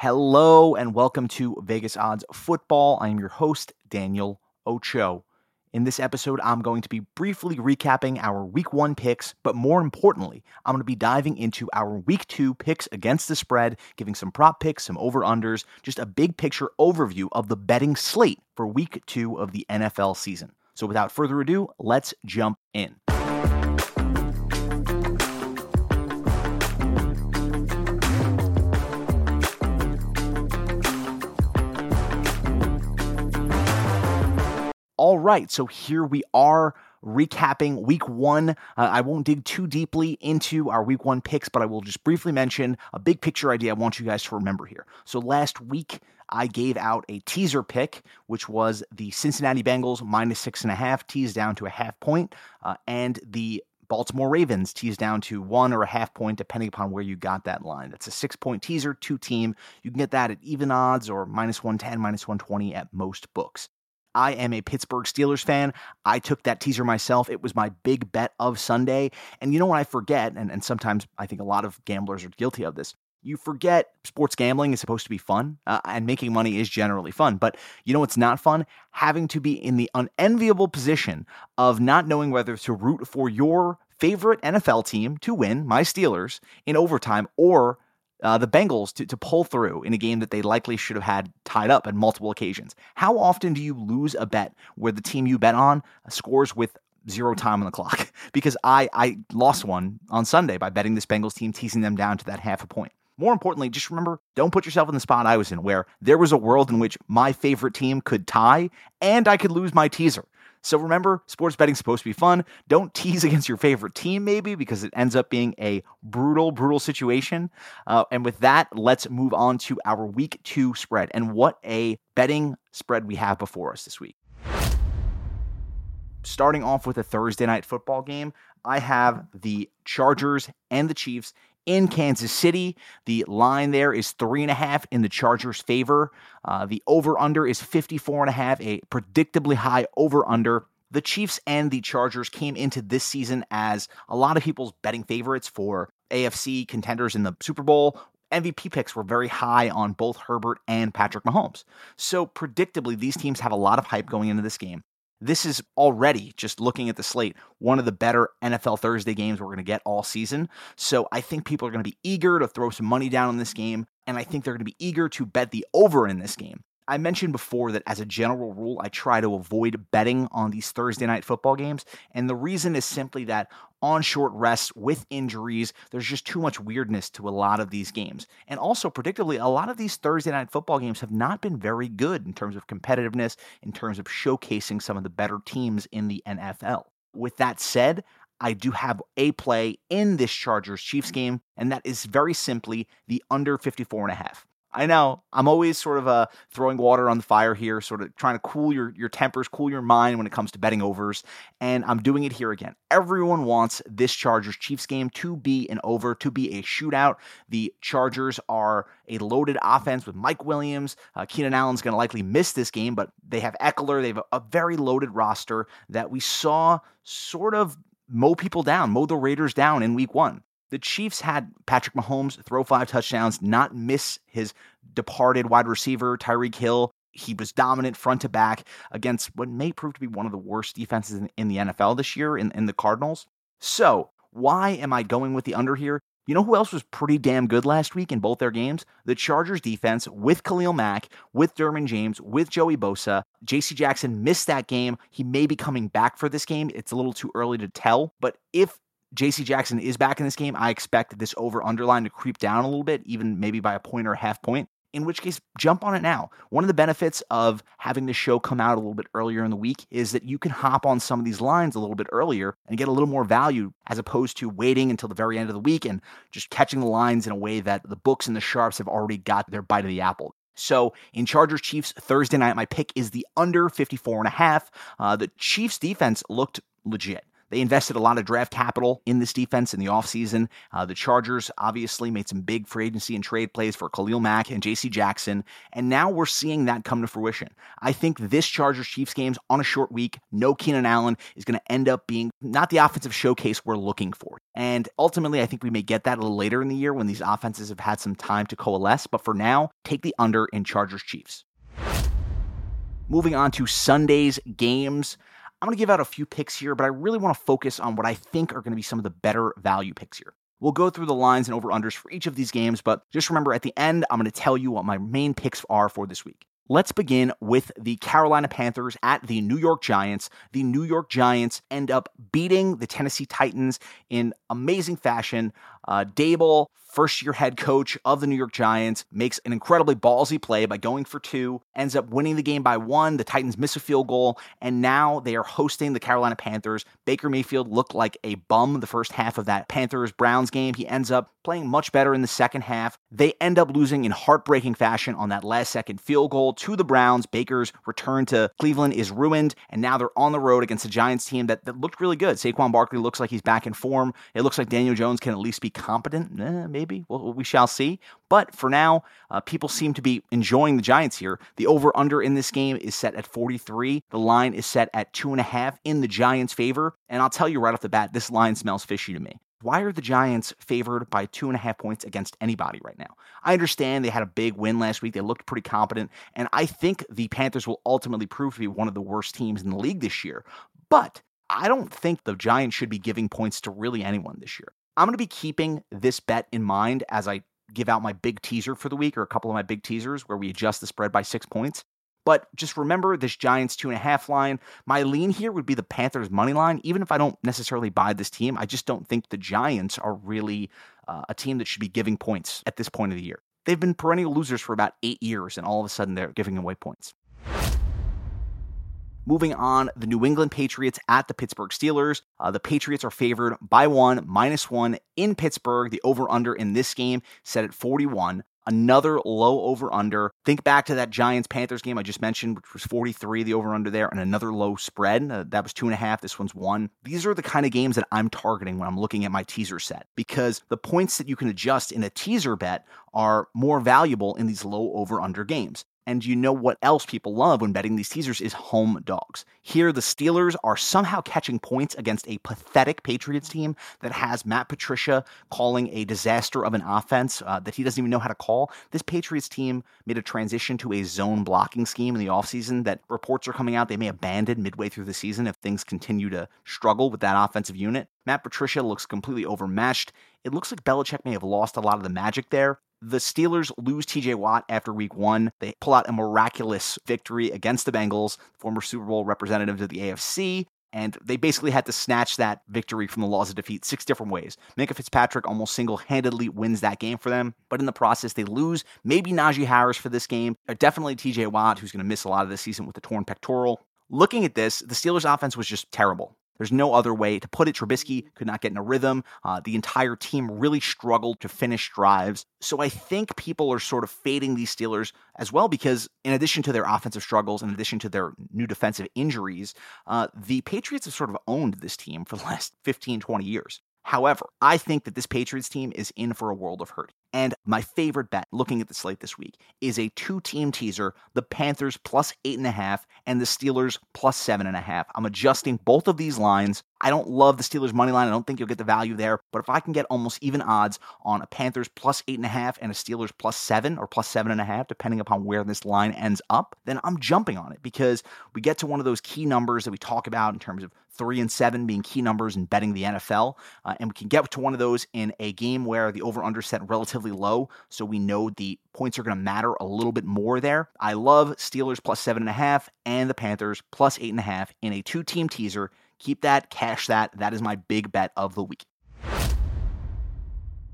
Hello and welcome to Vegas Odds Football. I am your host, Daniel Ocho. In this episode, I'm going to be briefly recapping our week one picks, but more importantly, I'm going to be diving into our week two picks against the spread, giving some prop picks, some over unders, just a big picture overview of the betting slate for week two of the NFL season. So without further ado, let's jump in. All right, so here we are recapping week one. Uh, I won't dig too deeply into our week one picks, but I will just briefly mention a big picture idea I want you guys to remember here. So last week, I gave out a teaser pick, which was the Cincinnati Bengals minus six and a half, teased down to a half point, uh, and the Baltimore Ravens teased down to one or a half point, depending upon where you got that line. That's a six point teaser, two team. You can get that at even odds or minus 110, minus 120 at most books. I am a Pittsburgh Steelers fan. I took that teaser myself. It was my big bet of Sunday. And you know what I forget, and, and sometimes I think a lot of gamblers are guilty of this. You forget sports gambling is supposed to be fun, uh, and making money is generally fun. But you know what's not fun? Having to be in the unenviable position of not knowing whether to root for your favorite NFL team to win, my Steelers, in overtime, or uh, the Bengals to, to pull through in a game that they likely should have had tied up on multiple occasions. How often do you lose a bet where the team you bet on scores with zero time on the clock? because I, I lost one on Sunday by betting this Bengals team, teasing them down to that half a point. More importantly, just remember don't put yourself in the spot I was in, where there was a world in which my favorite team could tie and I could lose my teaser. So remember, sports betting's supposed to be fun. Don't tease against your favorite team, maybe, because it ends up being a brutal, brutal situation. Uh, and with that, let's move on to our week two spread and what a betting spread we have before us this week. Starting off with a Thursday night football game, I have the Chargers and the Chiefs in Kansas City. The line there is three and a half in the Chargers' favor. Uh, the over under is 54 and a half, a predictably high over under. The Chiefs and the Chargers came into this season as a lot of people's betting favorites for AFC contenders in the Super Bowl. MVP picks were very high on both Herbert and Patrick Mahomes. So, predictably, these teams have a lot of hype going into this game. This is already, just looking at the slate, one of the better NFL Thursday games we're going to get all season. So I think people are going to be eager to throw some money down on this game, and I think they're going to be eager to bet the over in this game. I mentioned before that as a general rule, I try to avoid betting on these Thursday night football games. And the reason is simply that on short rests with injuries, there's just too much weirdness to a lot of these games. And also, predictably, a lot of these Thursday night football games have not been very good in terms of competitiveness, in terms of showcasing some of the better teams in the NFL. With that said, I do have a play in this Chargers Chiefs game, and that is very simply the under 54 and a half. I know I'm always sort of uh, throwing water on the fire here, sort of trying to cool your, your tempers, cool your mind when it comes to betting overs. And I'm doing it here again. Everyone wants this Chargers Chiefs game to be an over, to be a shootout. The Chargers are a loaded offense with Mike Williams. Uh, Keenan Allen's going to likely miss this game, but they have Ekeler. They have a, a very loaded roster that we saw sort of mow people down, mow the Raiders down in week one. The Chiefs had Patrick Mahomes throw five touchdowns, not miss his departed wide receiver, Tyreek Hill. He was dominant front to back against what may prove to be one of the worst defenses in, the NFL this year in, in the Cardinals. So, why am I going with the under here? You know who else was pretty damn good last week in both their games? The Chargers defense with Khalil Mack, with Derwin James, with Joey Bosa. JC Jackson missed that game. He may be coming back for this game. It's a little too early to tell. But if JC Jackson is back in this game, I expect this over underline to creep down a little bit, even maybe by a point or a half point. In which case, jump on it now. One of the benefits of having the show come out a little bit earlier in the week is that you can hop on some of these lines a little bit earlier and get a little more value as opposed to waiting until the very end of the week and just catching the lines in a way that the books and the sharps have already got their bite of the apple. So in Chargers Chiefs Thursday night, my pick is the under 54 and a half. Uh, the Chiefs defense looked legit. They invested a lot of draft capital in this defense in the offseason. Uh, the Chargers obviously made some big free agency and trade plays for Khalil Mack and JC Jackson, and now we're seeing that come to fruition. I think this Chargers Chiefs game's on a short week. No Keenan Allen is going to end up being not the offensive showcase we're looking for. And ultimately, I think we may get that a little later in the year when these offenses have had some time to coalesce. But for now, take the under in Chargers Chiefs. Moving on to Sunday's games. I'm going to give out a few picks here, but I really want to focus on what I think are going to be some of the better value picks here. We'll go through the lines and over unders for each of these games, but just remember at the end, I'm going to tell you what my main picks are for this week. Let's begin with the Carolina Panthers at the New York Giants. The New York Giants end up beating the Tennessee Titans in amazing fashion. Uh, Daboll first year head coach of the New York Giants, makes an incredibly ballsy play by going for two, ends up winning the game by one. The Titans miss a field goal, and now they are hosting the Carolina Panthers. Baker Mayfield looked like a bum the first half of that Panthers Browns game. He ends up playing much better in the second half. They end up losing in heartbreaking fashion on that last second field goal to the Browns. Baker's return to Cleveland is ruined, and now they're on the road against a Giants team that, that looked really good. Saquon Barkley looks like he's back in form. It looks like Daniel Jones can at least be competent. Eh, maybe. Well, we shall see. But for now, uh, people seem to be enjoying the Giants here. The over under in this game is set at 43. The line is set at two and a half in the Giants' favor. And I'll tell you right off the bat, this line smells fishy to me. Why are the Giants favored by two and a half points against anybody right now? I understand they had a big win last week. They looked pretty competent. And I think the Panthers will ultimately prove to be one of the worst teams in the league this year. But I don't think the Giants should be giving points to really anyone this year. I'm going to be keeping this bet in mind as I give out my big teaser for the week or a couple of my big teasers where we adjust the spread by six points. But just remember this Giants two and a half line. My lean here would be the Panthers money line. Even if I don't necessarily buy this team, I just don't think the Giants are really uh, a team that should be giving points at this point of the year. They've been perennial losers for about eight years, and all of a sudden they're giving away points. Moving on, the New England Patriots at the Pittsburgh Steelers. Uh, the Patriots are favored by one, minus one in Pittsburgh. The over under in this game set at 41 another low over under. Think back to that Giants Panthers game I just mentioned, which was 43, the over under there, and another low spread. Uh, that was two and a half. This one's one. These are the kind of games that I'm targeting when I'm looking at my teaser set because the points that you can adjust in a teaser bet are more valuable in these low over under games. And you know what else people love when betting these teasers is home dogs. Here, the Steelers are somehow catching points against a pathetic Patriots team that has Matt Patricia calling a disaster of an offense uh, that he doesn't even know how to call. This Patriots team made a transition to a zone blocking scheme in the offseason that reports are coming out they may abandon midway through the season if things continue to struggle with that offensive unit. Matt Patricia looks completely overmatched. It looks like Belichick may have lost a lot of the magic there. The Steelers lose TJ Watt after week one. They pull out a miraculous victory against the Bengals, former Super Bowl representatives of the AFC. And they basically had to snatch that victory from the laws of defeat six different ways. Minkah Fitzpatrick almost single handedly wins that game for them, but in the process, they lose. Maybe Najee Harris for this game, or definitely TJ Watt, who's going to miss a lot of the season with the torn pectoral. Looking at this, the Steelers' offense was just terrible. There's no other way to put it. Trubisky could not get in a rhythm. Uh, the entire team really struggled to finish drives. So I think people are sort of fading these Steelers as well because, in addition to their offensive struggles, in addition to their new defensive injuries, uh, the Patriots have sort of owned this team for the last 15, 20 years. However, I think that this Patriots team is in for a world of hurt. And my favorite bet looking at the slate this week is a two team teaser the Panthers plus eight and a half and the Steelers plus seven and a half. I'm adjusting both of these lines. I don't love the Steelers money line. I don't think you'll get the value there. But if I can get almost even odds on a Panthers plus eight and a half and a Steelers plus seven or plus seven and a half, depending upon where this line ends up, then I'm jumping on it because we get to one of those key numbers that we talk about in terms of three and seven being key numbers in betting the NFL. Uh, and we can get to one of those in a game where the over under set relatively low. So we know the points are going to matter a little bit more there. I love Steelers plus seven and a half and the Panthers plus eight and a half in a two team teaser. Keep that, cash that. That is my big bet of the week.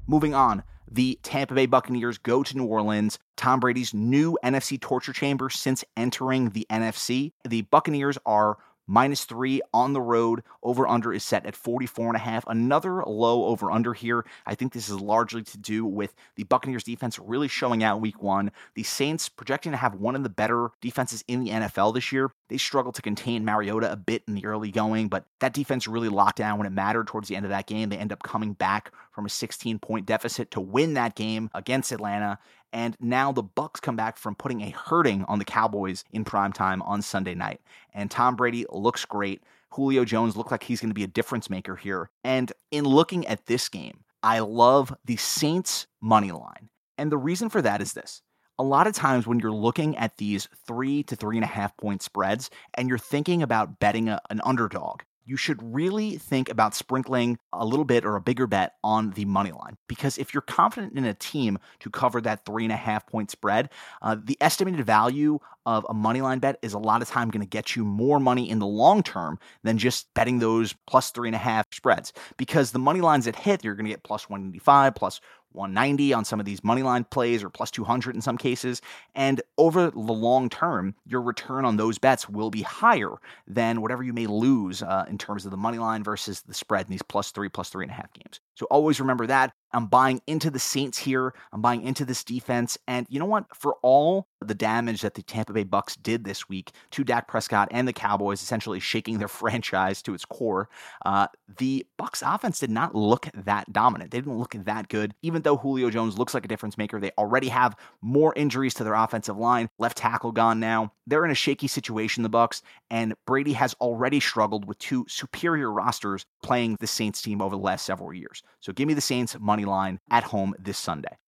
Moving on, the Tampa Bay Buccaneers go to New Orleans, Tom Brady's new NFC torture chamber since entering the NFC. The Buccaneers are minus three on the road. Over under is set at 44 and a half. Another low over under here. I think this is largely to do with the Buccaneers defense really showing out week one. The Saints projecting to have one of the better defenses in the NFL this year. They struggled to contain Mariota a bit in the early going, but that defense really locked down when it mattered towards the end of that game. They end up coming back from a 16 point deficit to win that game against Atlanta. And now the Bucks come back from putting a hurting on the Cowboys in prime time on Sunday night. And Tom Brady looks great. Julio Jones looks like he's going to be a difference maker here. And in looking at this game, I love the Saints money line. And the reason for that is this. A lot of times when you're looking at these three to three and a half point spreads and you're thinking about betting a, an underdog, you should really think about sprinkling a little bit or a bigger bet on the money line. Because if you're confident in a team to cover that three and a half point spread, uh, the estimated value of a money line bet is a lot of time going to get you more money in the long term than just betting those plus three and a half spreads. Because the money lines that hit, you're going to get plus 185, plus 190 on some of these money line plays or plus 200 in some cases. And over the long term, your return on those bets will be higher than whatever you may lose uh, in terms of the money line versus the spread in these plus three, plus three and a half games. So always remember that. I'm buying into the Saints here. I'm buying into this defense. And you know what? For all the damage that the Tampa Bay Bucks did this week to Dak Prescott and the Cowboys, essentially shaking their franchise to its core, uh, the Bucks offense did not look that dominant. They didn't look that good. Even though Julio Jones looks like a difference maker, they already have more injuries to their offensive line. Left tackle gone now. They're in a shaky situation, the Bucks, and Brady has already struggled with two superior rosters playing the Saints team over the last several years. So give me the Saints money line at home this Sunday.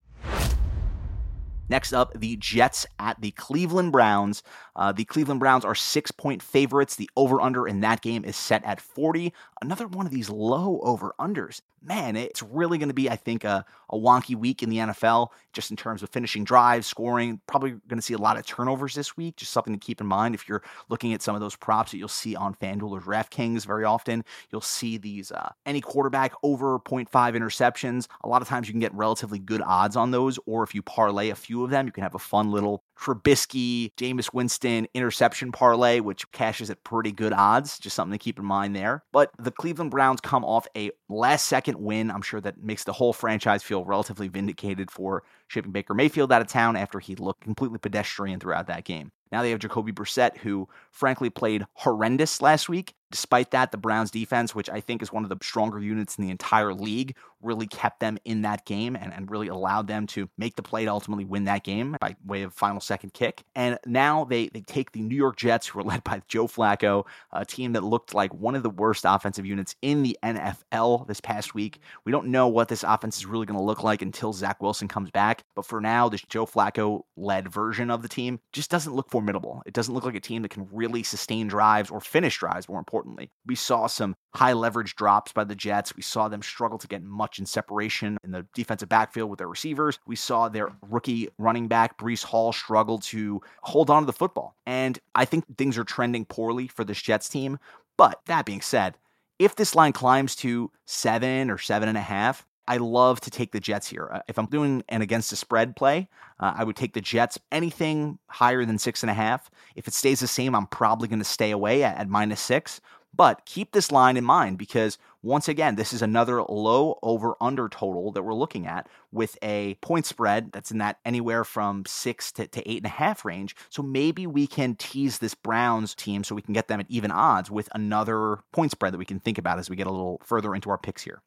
Next up, the Jets at the Cleveland Browns. Uh, the Cleveland Browns are six point favorites. The over under in that game is set at 40. Another one of these low over unders. Man, it's really going to be, I think, a, a wonky week in the NFL just in terms of finishing drives, scoring. Probably going to see a lot of turnovers this week. Just something to keep in mind if you're looking at some of those props that you'll see on FanDuel or DraftKings very often. You'll see these uh, any quarterback over 0.5 interceptions. A lot of times you can get relatively good odds on those, or if you parlay a few of them, you can have a fun little Trubisky, Jameis Winston interception parlay, which cashes at pretty good odds. Just something to keep in mind there. But the Cleveland Browns come off a last second win. I'm sure that makes the whole franchise feel relatively vindicated for shipping Baker Mayfield out of town after he looked completely pedestrian throughout that game. Now they have Jacoby Brissett, who frankly played horrendous last week. Despite that, the Browns defense, which I think is one of the stronger units in the entire league, really kept them in that game and, and really allowed them to make the play to ultimately win that game by way of final second kick. And now they, they take the New York Jets, who are led by Joe Flacco, a team that looked like one of the worst offensive units in the NFL this past week. We don't know what this offense is really going to look like until Zach Wilson comes back. But for now, this Joe Flacco led version of the team just doesn't look formidable. It doesn't look like a team that can really sustain drives or finish drives, more importantly. We saw some high leverage drops by the Jets. We saw them struggle to get much in separation in the defensive backfield with their receivers. We saw their rookie running back, Breece Hall, struggle to hold on to the football. And I think things are trending poorly for this Jets team. But that being said, if this line climbs to seven or seven and a half, I love to take the Jets here. Uh, if I'm doing an against the spread play, uh, I would take the Jets. Anything higher than six and a half. If it stays the same, I'm probably going to stay away at, at minus six. But keep this line in mind because once again, this is another low over under total that we're looking at with a point spread that's in that anywhere from six to, to eight and a half range. So maybe we can tease this Browns team so we can get them at even odds with another point spread that we can think about as we get a little further into our picks here.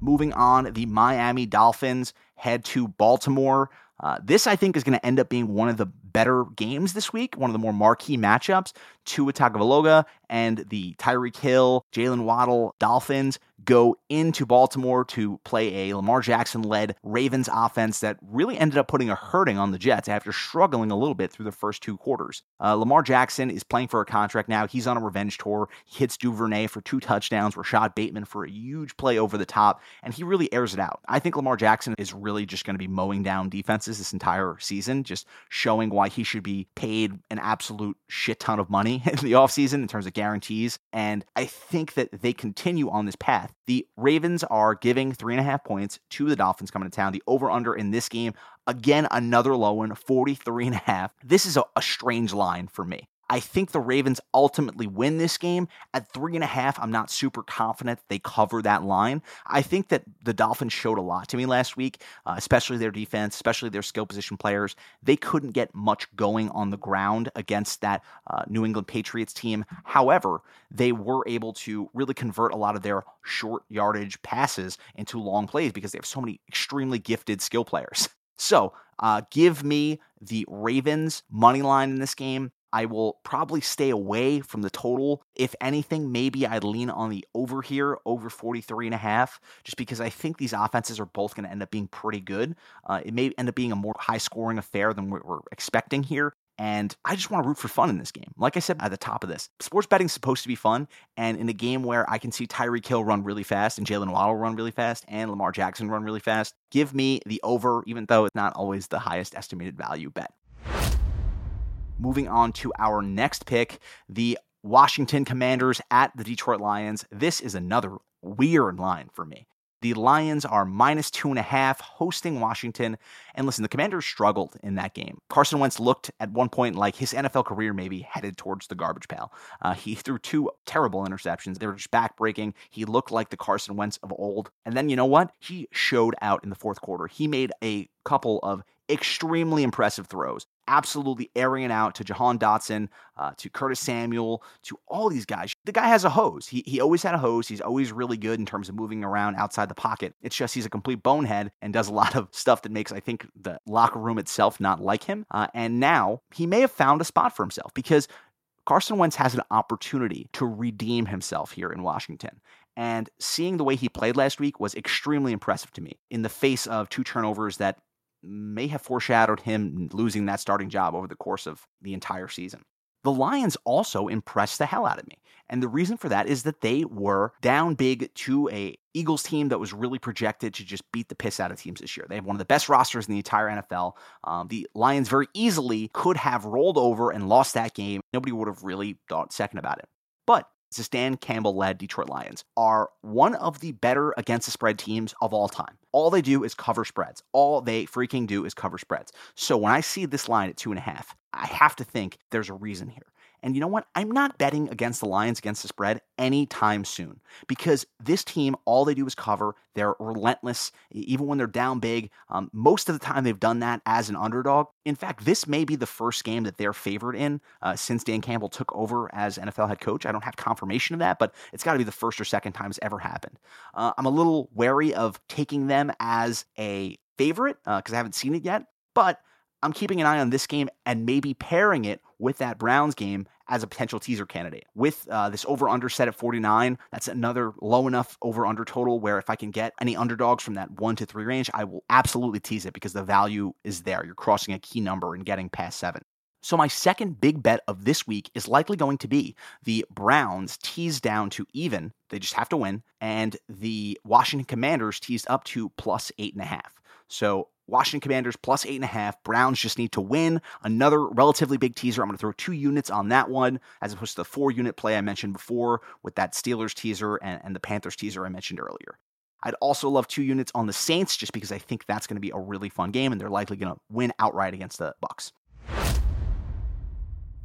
Moving on, the Miami Dolphins head to Baltimore. Uh, this, I think, is going to end up being one of the better games this week, one of the more marquee matchups. Tua Tagovailoa and the Tyreek Hill, Jaylen Waddle Dolphins go into Baltimore to play a Lamar Jackson led Ravens offense that really ended up putting a hurting on the Jets after struggling a little bit through the first two quarters. Uh, Lamar Jackson is playing for a contract now. He's on a revenge tour. He hits Duvernay for two touchdowns, Rashod Bateman for a huge play over the top, and he really airs it out. I think Lamar Jackson is really just going to be mowing down defenses this entire season, just showing why he should be paid an absolute shit ton of money in the offseason in terms of guarantees. And I think that they continue on this path. The Ravens are giving three and a half points to the Dolphins coming to town. The over under in this game, again, another low one, 43 and a half. This is a, a strange line for me. I think the Ravens ultimately win this game. At three and a half, I'm not super confident they cover that line. I think that the Dolphins showed a lot to me last week, uh, especially their defense, especially their skill position players. They couldn't get much going on the ground against that uh, New England Patriots team. However, they were able to really convert a lot of their short yardage passes into long plays because they have so many extremely gifted skill players. So, uh, give me the Ravens money line in this game. I will probably stay away from the total. If anything, maybe I'd lean on the over here, over 43 and a half, just because I think these offenses are both going to end up being pretty good. Uh, it may end up being a more high scoring affair than what we're expecting here. And I just want to root for fun in this game. Like I said at the top of this, sports betting is supposed to be fun. And in a game where I can see Tyreek Hill run really fast and Jaylen Waddle run really fast and Lamar Jackson run really fast, give me the over, even though it's not always the highest estimated value bet. Moving on to our next pick, the Washington Commanders at the Detroit Lions. This is another weird line for me. The Lions are minus two and a half hosting Washington. And listen, the Commanders struggled in that game. Carson Wentz looked at one point like his NFL career maybe headed towards the garbage pail. Uh, he threw two terrible interceptions. They were just backbreaking. He looked like the Carson Wentz of old. And then you know what? He showed out in the fourth quarter. He made a couple of extremely impressive throws. Absolutely airing it out to Jahan Dotson, uh, to Curtis Samuel, to all these guys. The guy has a hose. He, he always had a hose. He's always really good in terms of moving around outside the pocket. It's just he's a complete bonehead and does a lot of stuff that makes, I think, the locker room itself not like him. Uh, and now he may have found a spot for himself because Carson Wentz has an opportunity to redeem himself here in Washington. And seeing the way he played last week was extremely impressive to me in the face of two turnovers that may have foreshadowed him losing that starting job over the course of the entire season. The Lions also impressed the hell out of me. And the reason for that is that they were down big to a Eagles team that was really projected to just beat the piss out of teams this year. They have one of the best rosters in the entire NFL. Um, the Lions very easily could have rolled over and lost that game. Nobody would have really thought second about it. But the Dan Campbell led Detroit Lions are one of the better against the spread teams of all time. All they do is cover spreads. All they freaking do is cover spreads. So when I see this line at two and a half, I have to think there's a reason here. And you know what? I'm not betting against the Lions against the spread anytime soon because this team, all they do is cover. They're relentless, even when they're down big. Um, most of the time, they've done that as an underdog. In fact, this may be the first game that they're favored in uh, since Dan Campbell took over as NFL head coach. I don't have confirmation of that, but it's got to be the first or second time it's ever happened. Uh, I'm a little wary of taking them as a favorite because uh, I haven't seen it yet, but I'm keeping an eye on this game and maybe pairing it with that Browns game as a potential teaser candidate. With uh, this over under set at 49, that's another low enough over under total where if I can get any underdogs from that one to three range, I will absolutely tease it because the value is there. You're crossing a key number and getting past seven. So, my second big bet of this week is likely going to be the Browns teased down to even. They just have to win. And the Washington Commanders teased up to plus eight and a half. So, Washington Commanders plus eight and a half. Browns just need to win. Another relatively big teaser. I'm going to throw two units on that one, as opposed to the four unit play I mentioned before with that Steelers teaser and, and the Panthers teaser I mentioned earlier. I'd also love two units on the Saints just because I think that's going to be a really fun game and they're likely going to win outright against the Bucs.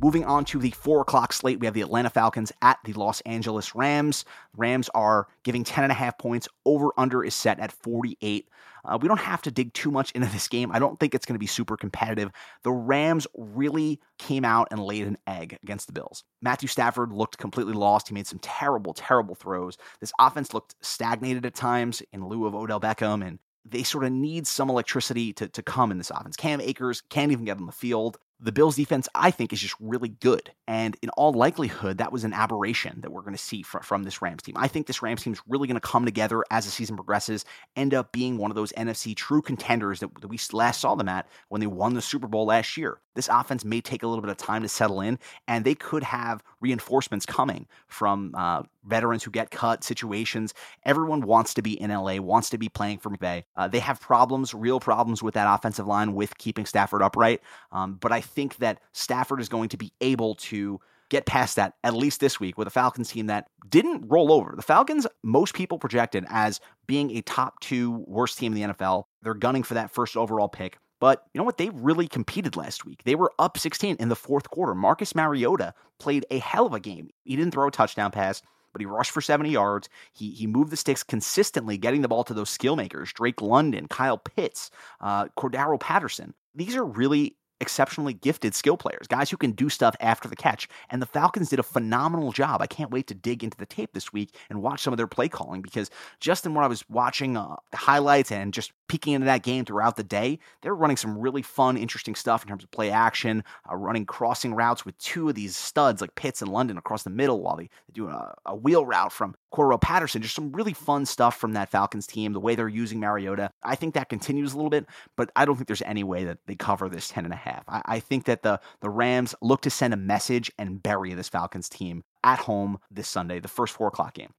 Moving on to the four o'clock slate, we have the Atlanta Falcons at the Los Angeles Rams. Rams are giving 10.5 points. Over under is set at 48. Uh, we don't have to dig too much into this game. I don't think it's going to be super competitive. The Rams really came out and laid an egg against the Bills. Matthew Stafford looked completely lost. He made some terrible, terrible throws. This offense looked stagnated at times in lieu of Odell Beckham, and they sort of need some electricity to, to come in this offense. Cam Akers can't even get on the field the Bills defense, I think, is just really good. And in all likelihood, that was an aberration that we're going to see from, from this Rams team. I think this Rams team is really going to come together as the season progresses, end up being one of those NFC true contenders that, that we last saw them at when they won the Super Bowl last year. This offense may take a little bit of time to settle in, and they could have reinforcements coming from uh, veterans who get cut, situations. Everyone wants to be in LA, wants to be playing for McVay. Uh, they have problems, real problems with that offensive line with keeping Stafford upright. Um, but I think that Stafford is going to be able to get past that at least this week with a Falcons team that didn't roll over. The Falcons, most people projected as being a top two worst team in the NFL. They're gunning for that first overall pick. But you know what? They really competed last week. They were up 16 in the fourth quarter. Marcus Mariota played a hell of a game. He didn't throw a touchdown pass, but he rushed for 70 yards. He, he moved the sticks consistently, getting the ball to those skill makers Drake London, Kyle Pitts, uh, Cordarrelle Patterson. These are really exceptionally gifted skill players, guys who can do stuff after the catch. And the Falcons did a phenomenal job. I can't wait to dig into the tape this week and watch some of their play calling because just in what I was watching uh, the highlights and just peeking into that game throughout the day, they're running some really fun, interesting stuff in terms of play action, uh, running crossing routes with two of these studs like Pitts and London across the middle while they, they do a, a wheel route from Cordarrelle Patterson. Just some really fun stuff from that Falcons team, the way they're using Mariota. I think that continues a little bit, but I don't think there's any way that they cover this 10 and a half half. I, I think that the the Rams look to send a message and bury this Falcons team at home this Sunday, the first four o'clock game.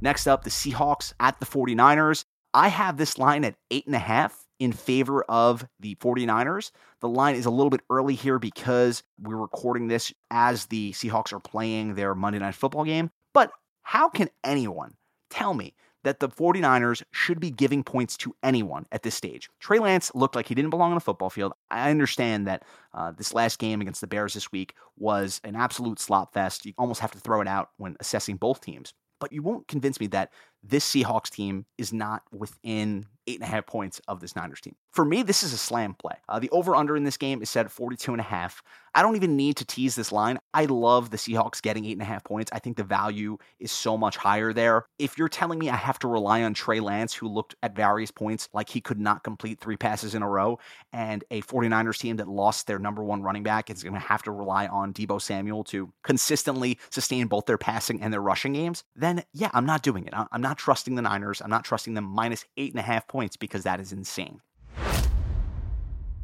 Next up, the Seahawks at the 49ers. I have this line at eight and a half in favor of the 49ers. The line is a little bit early here because we're recording this as the Seahawks are playing their Monday night football game. But how can anyone tell me that the 49ers should be giving points to anyone at this stage. Trey Lance looked like he didn't belong on the football field. I understand that uh, this last game against the Bears this week was an absolute slop fest. You almost have to throw it out when assessing both teams. But you won't convince me that this Seahawks team is not within eight and a half points of this Niners team. For me, this is a slam play. Uh, the over under in this game is set at 42 and a half. I don't even need to tease this line. I love the Seahawks getting eight and a half points. I think the value is so much higher there. If you're telling me I have to rely on Trey Lance, who looked at various points like he could not complete three passes in a row, and a 49ers team that lost their number one running back is going to have to rely on Deebo Samuel to consistently sustain both their passing and their rushing games, then yeah, I'm not doing it. I'm not trusting the Niners. I'm not trusting them minus eight and a half points because that is insane.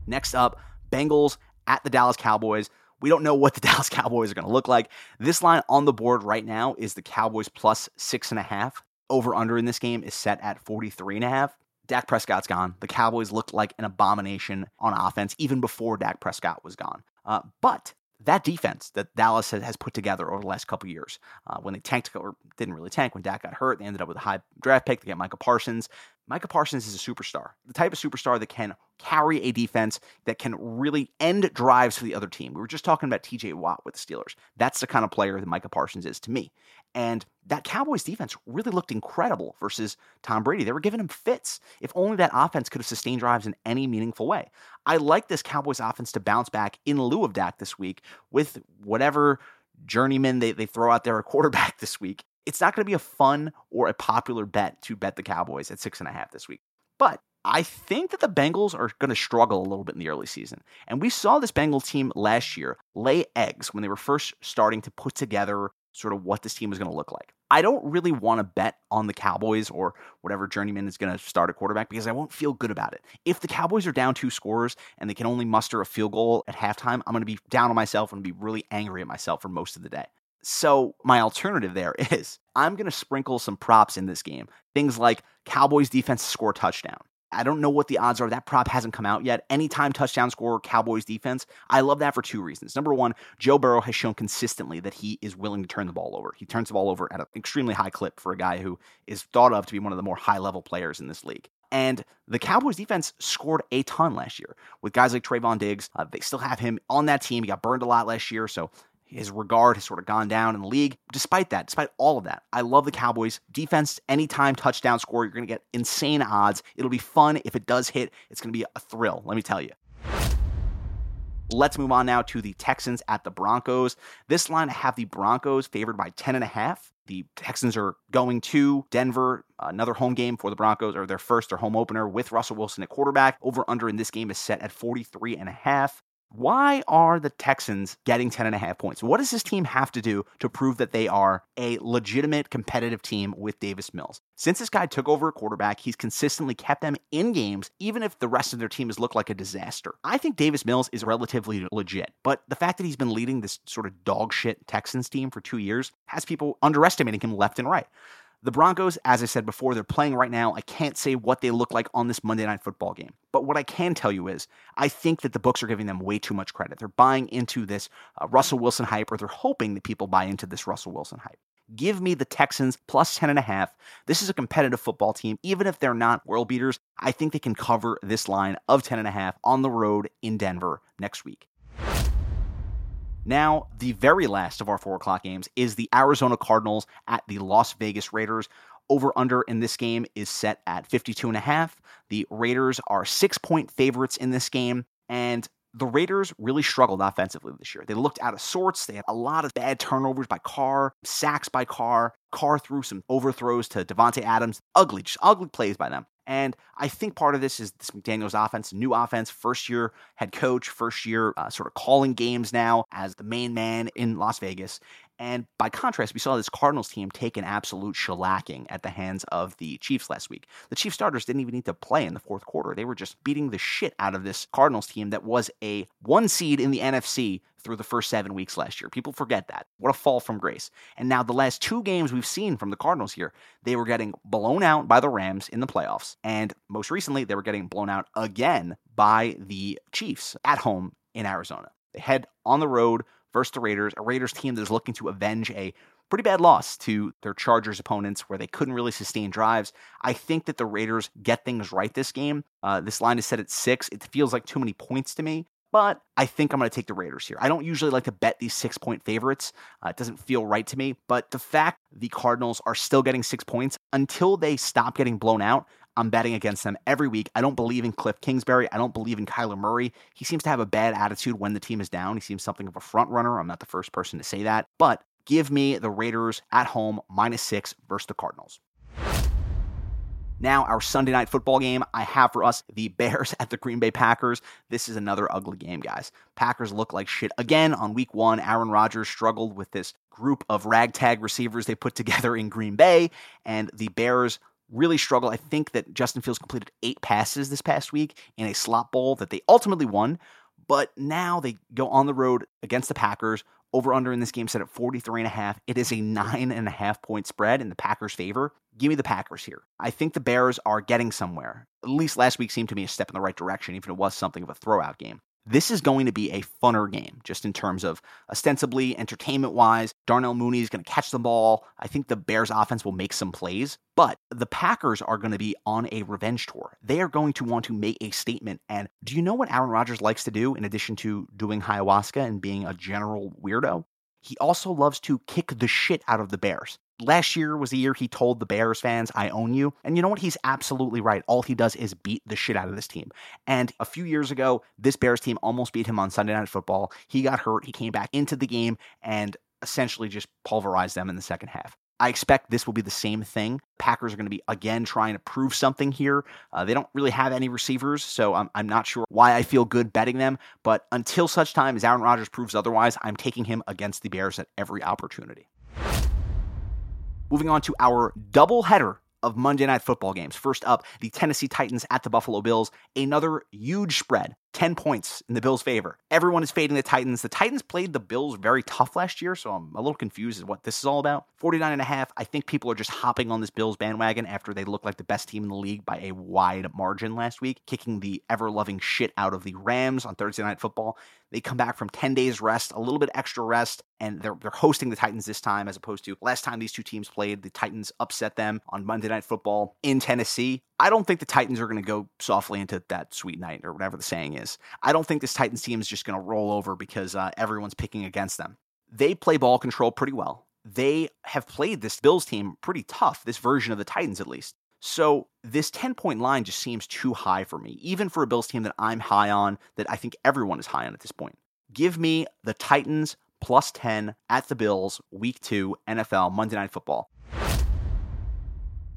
Next up, Bengals at the Dallas Cowboys. We don't know what the Dallas Cowboys are going to look like. This line on the board right now is the Cowboys plus six and a half. Over under in this game is set at 43 and a half. Dak Prescott's gone. The Cowboys looked like an abomination on offense even before Dak Prescott was gone. Uh, but that defense that Dallas has put together over the last couple years. Uh, when they tanked or didn't really tank when Dak got hurt, they ended up with a high draft pick to get Micah Parsons. Micah Parsons is a superstar, the type of superstar that can carry a defense that can really end drives for the other team. We were just talking about TJ Watt with the Steelers. That's the kind of player that Micah Parsons is to me. And that Cowboys defense really looked incredible versus Tom Brady. They were giving him fits. If only that offense could have sustained drives in any meaningful way. I like this Cowboys offense to bounce back in lieu of Dak this week with whatever journeyman they, they throw out there a quarterback this week it's not going to be a fun or a popular bet to bet the Cowboys at six and a half this week. But I think that the Bengals are going to struggle a little bit in the early season. And we saw this Bengal team last year lay eggs when they were first starting to put together sort of what this team was going to look like. I don't really want to bet on the Cowboys or whatever journeyman is going to start a quarterback because I won't feel good about it. If the Cowboys are down two scores and they can only muster a field goal at halftime, I'm going to be down on myself and be really angry at myself for most of the day. So my alternative there is I'm going to sprinkle some props in this game. Things like Cowboys defense score touchdown. I don't know what the odds are. That prop hasn't come out yet. Anytime touchdown score, Cowboys defense. I love that for two reasons. Number one, Joe Burrow has shown consistently that he is willing to turn the ball over. He turns the ball over at an extremely high clip for a guy who is thought of to be one of the more high level players in this league. And the Cowboys defense scored a ton last year with guys like Trevon Diggs. Uh, they still have him on that team. He got burned a lot last year, so his regard has sort of gone down in the league. Despite that, despite all of that, I love the Cowboys defense. Anytime touchdown score, you're going to get insane odds. It'll be fun if it does hit. It's going to be a thrill. Let me tell you. Let's move on now to the Texans at the Broncos. This line, I have the Broncos favored by 10.5. The Texans are going to Denver, another home game for the Broncos, or their first or home opener with Russell Wilson at quarterback. Over under in this game is set at 43 and a half. Why are the Texans getting 10 and a half points? What does this team have to do to prove that they are a legitimate competitive team with Davis Mills? Since this guy took over a quarterback, he's consistently kept them in games, even if the rest of their team has looked like a disaster. I think Davis Mills is relatively legit, but the fact that he's been leading this sort of dog shit Texans team for two years has people underestimating him left and right. The Broncos, as I said before, they're playing right now. I can't say what they look like on this Monday night football game. But what I can tell you is, I think that the books are giving them way too much credit. They're buying into this uh, Russell Wilson hype, or they're hoping that people buy into this Russell Wilson hype. Give me the Texans plus 10.5. This is a competitive football team. Even if they're not world beaters, I think they can cover this line of 10.5 on the road in Denver next week. Now, the very last of our four o'clock games is the Arizona Cardinals at the Las Vegas Raiders. Over under in this game is set at 52 and a half. The Raiders are six point favorites in this game. And the Raiders really struggled offensively this year. They looked out of sorts. They had a lot of bad turnovers by Carr, sacks by Carr. Carr threw some overthrows to Davante Adams. Ugly, just ugly plays by them. And I think part of this is this McDaniels' offense, new offense, first year head coach, first year uh, sort of calling games now as the main man in Las Vegas. And by contrast, we saw this Cardinals team take an absolute shellacking at the hands of the Chiefs last week. The Chiefs starters didn't even need to play in the fourth quarter. They were just beating the shit out of this Cardinals team that was a one seed in the NFC through the first seven weeks last year. People forget that. What a fall from grace. And now, the last two games we've seen from the Cardinals here, they were getting blown out by the Rams in the playoffs. And most recently, they were getting blown out again by the Chiefs at home in Arizona. They head on the road versus the Raiders, a Raiders team that is looking to avenge a pretty bad loss to their Chargers opponents where they couldn't really sustain drives. I think that the Raiders get things right this game. Uh, this line is set at six. It feels like too many points to me. But I think I'm going to take the Raiders here. I don't usually like to bet these six point favorites. Uh, it doesn't feel right to me. But the fact the Cardinals are still getting six points until they stop getting blown out, I'm betting against them every week. I don't believe in Cliff Kingsbury. I don't believe in Kyler Murray. He seems to have a bad attitude when the team is down. He seems something of a front runner. I'm not the first person to say that, but give me the Raiders at home minus six versus the Cardinals. Now, our Sunday night football game, I have for us the Bears at the Green Bay Packers. This is another ugly game, guys. Packers look like shit again on week one. Aaron Rodgers struggled with this group of ragtag receivers they put together in Green Bay, and the Bears really struggle. I think that Justin Fields completed eight passes this past week in a slot bowl that they ultimately won. But now they go on the road against the Packers. Over under in this game set at 43 and a half. It is a nine and a half point spread in the Packers' favor. Give me the Packers here. I think the Bears are getting somewhere. At least last week seemed to me a step in the right direction, even if it was something of a throwout game. This is going to be a funner game, just in terms of ostensibly entertainment wise. Darnell Mooney is going to catch the ball. I think the Bears offense will make some plays, but the Packers are going to be on a revenge tour. They are going to want to make a statement. And do you know what Aaron Rodgers likes to do in addition to doing ayahuasca and being a general weirdo? He also loves to kick the shit out of the Bears. Last year was the year he told the Bears fans, I own you. And you know what? He's absolutely right. All he does is beat the shit out of this team. And a few years ago, this Bears team almost beat him on Sunday Night Football. He got hurt. He came back into the game and essentially just pulverized them in the second half. I expect this will be the same thing. Packers are going to be again trying to prove something here. Uh, they don't really have any receivers, so I'm, I'm not sure why I feel good betting them. But until such time as Aaron Rodgers proves otherwise, I'm taking him against the Bears at every opportunity. Moving on to our doubleheader of Monday Night Football games. First up, the Tennessee Titans at the Buffalo Bills. Another huge spread, 10 points in the Bills' favor. Everyone is fading the Titans. The Titans played the Bills very tough last year, so I'm a little confused as what this is all about. 49 and a half. I think people are just hopping on this Bills bandwagon after they look like the best team in the league by a wide margin last week, kicking the ever loving shit out of the Rams on Thursday Night Football. They come back from 10 days rest, a little bit extra rest, and they're, they're hosting the Titans this time as opposed to last time these two teams played. The Titans upset them on Monday Night Football in Tennessee. I don't think the Titans are going to go softly into that sweet night or whatever the saying is. I don't think this Titans team is just going to roll over because uh, everyone's picking against them. They play ball control pretty well. They have played this Bills team pretty tough, this version of the Titans at least. So this 10 point line just seems too high for me, even for a Bills team that I'm high on, that I think everyone is high on at this point. Give me the Titans plus 10 at the Bills, week two, NFL, Monday Night Football.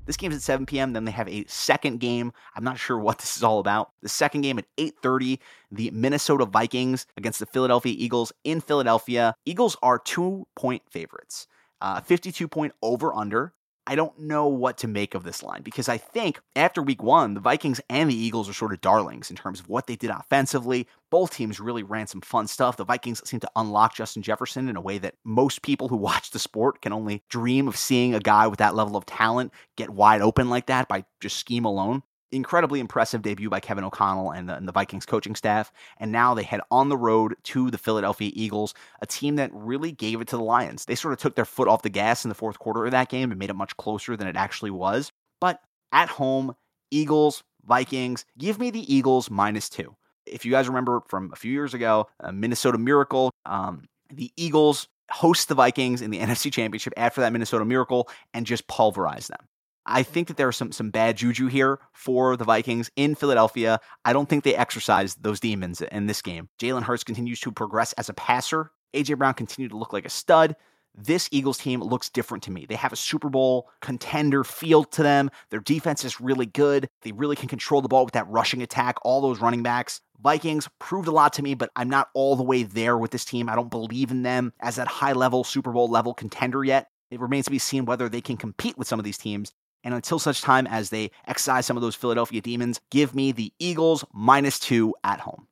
This game's at 7 p.m. Then they have a second game. I'm not sure what this is all about. The second game at 8:30, the Minnesota Vikings against the Philadelphia Eagles in Philadelphia. Eagles are two-point favorites. Uh, 52 point over under. I don't know what to make of this line because I think after week one, the Vikings and the Eagles are sort of darlings in terms of what they did offensively. Both teams really ran some fun stuff. The Vikings seem to unlock Justin Jefferson in a way that most people who watch the sport can only dream of seeing a guy with that level of talent get wide open like that by just scheme alone. Incredibly impressive debut by Kevin O'Connell and the, and the, Vikings coaching staff. And now they head on the road to the Philadelphia Eagles, a team that really gave it to the Lions. They sort of took their foot off the gas in the fourth quarter of that game and made it much closer than it actually was. But at home, Eagles, Vikings, give me the Eagles minus two. If you guys remember from a few years ago, Minnesota Miracle, um, the Eagles host the Vikings in the NFC Championship after that Minnesota Miracle and just pulverize them. I think that there there's some some bad juju here for the Vikings in Philadelphia. I don't think they exercised those demons in this game. Jalen Hurts continues to progress as a passer. AJ Brown continued to look like a stud. This Eagles team looks different to me. They have a Super Bowl contender feel to them. Their defense is really good. They really can control the ball with that rushing attack, all those running backs. Vikings proved a lot to me, but I'm not all the way there with this team. I don't believe in them as that high level Super Bowl level contender yet. It remains to be seen whether they can compete with some of these teams. And until such time as they excise some of those Philadelphia demons, give me the Eagles minus two at home.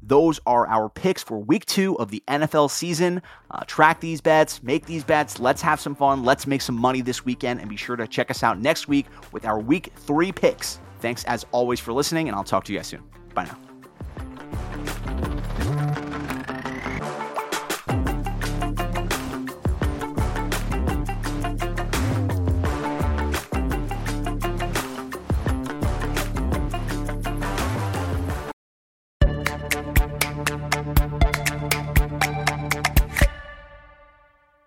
Those are our picks for week two of the NFL season. Uh, track these bets, make these bets. Let's have some fun. Let's make some money this weekend. And be sure to check us out next week with our week three picks. Thanks as always for listening, and I'll talk to you guys soon. Bye now.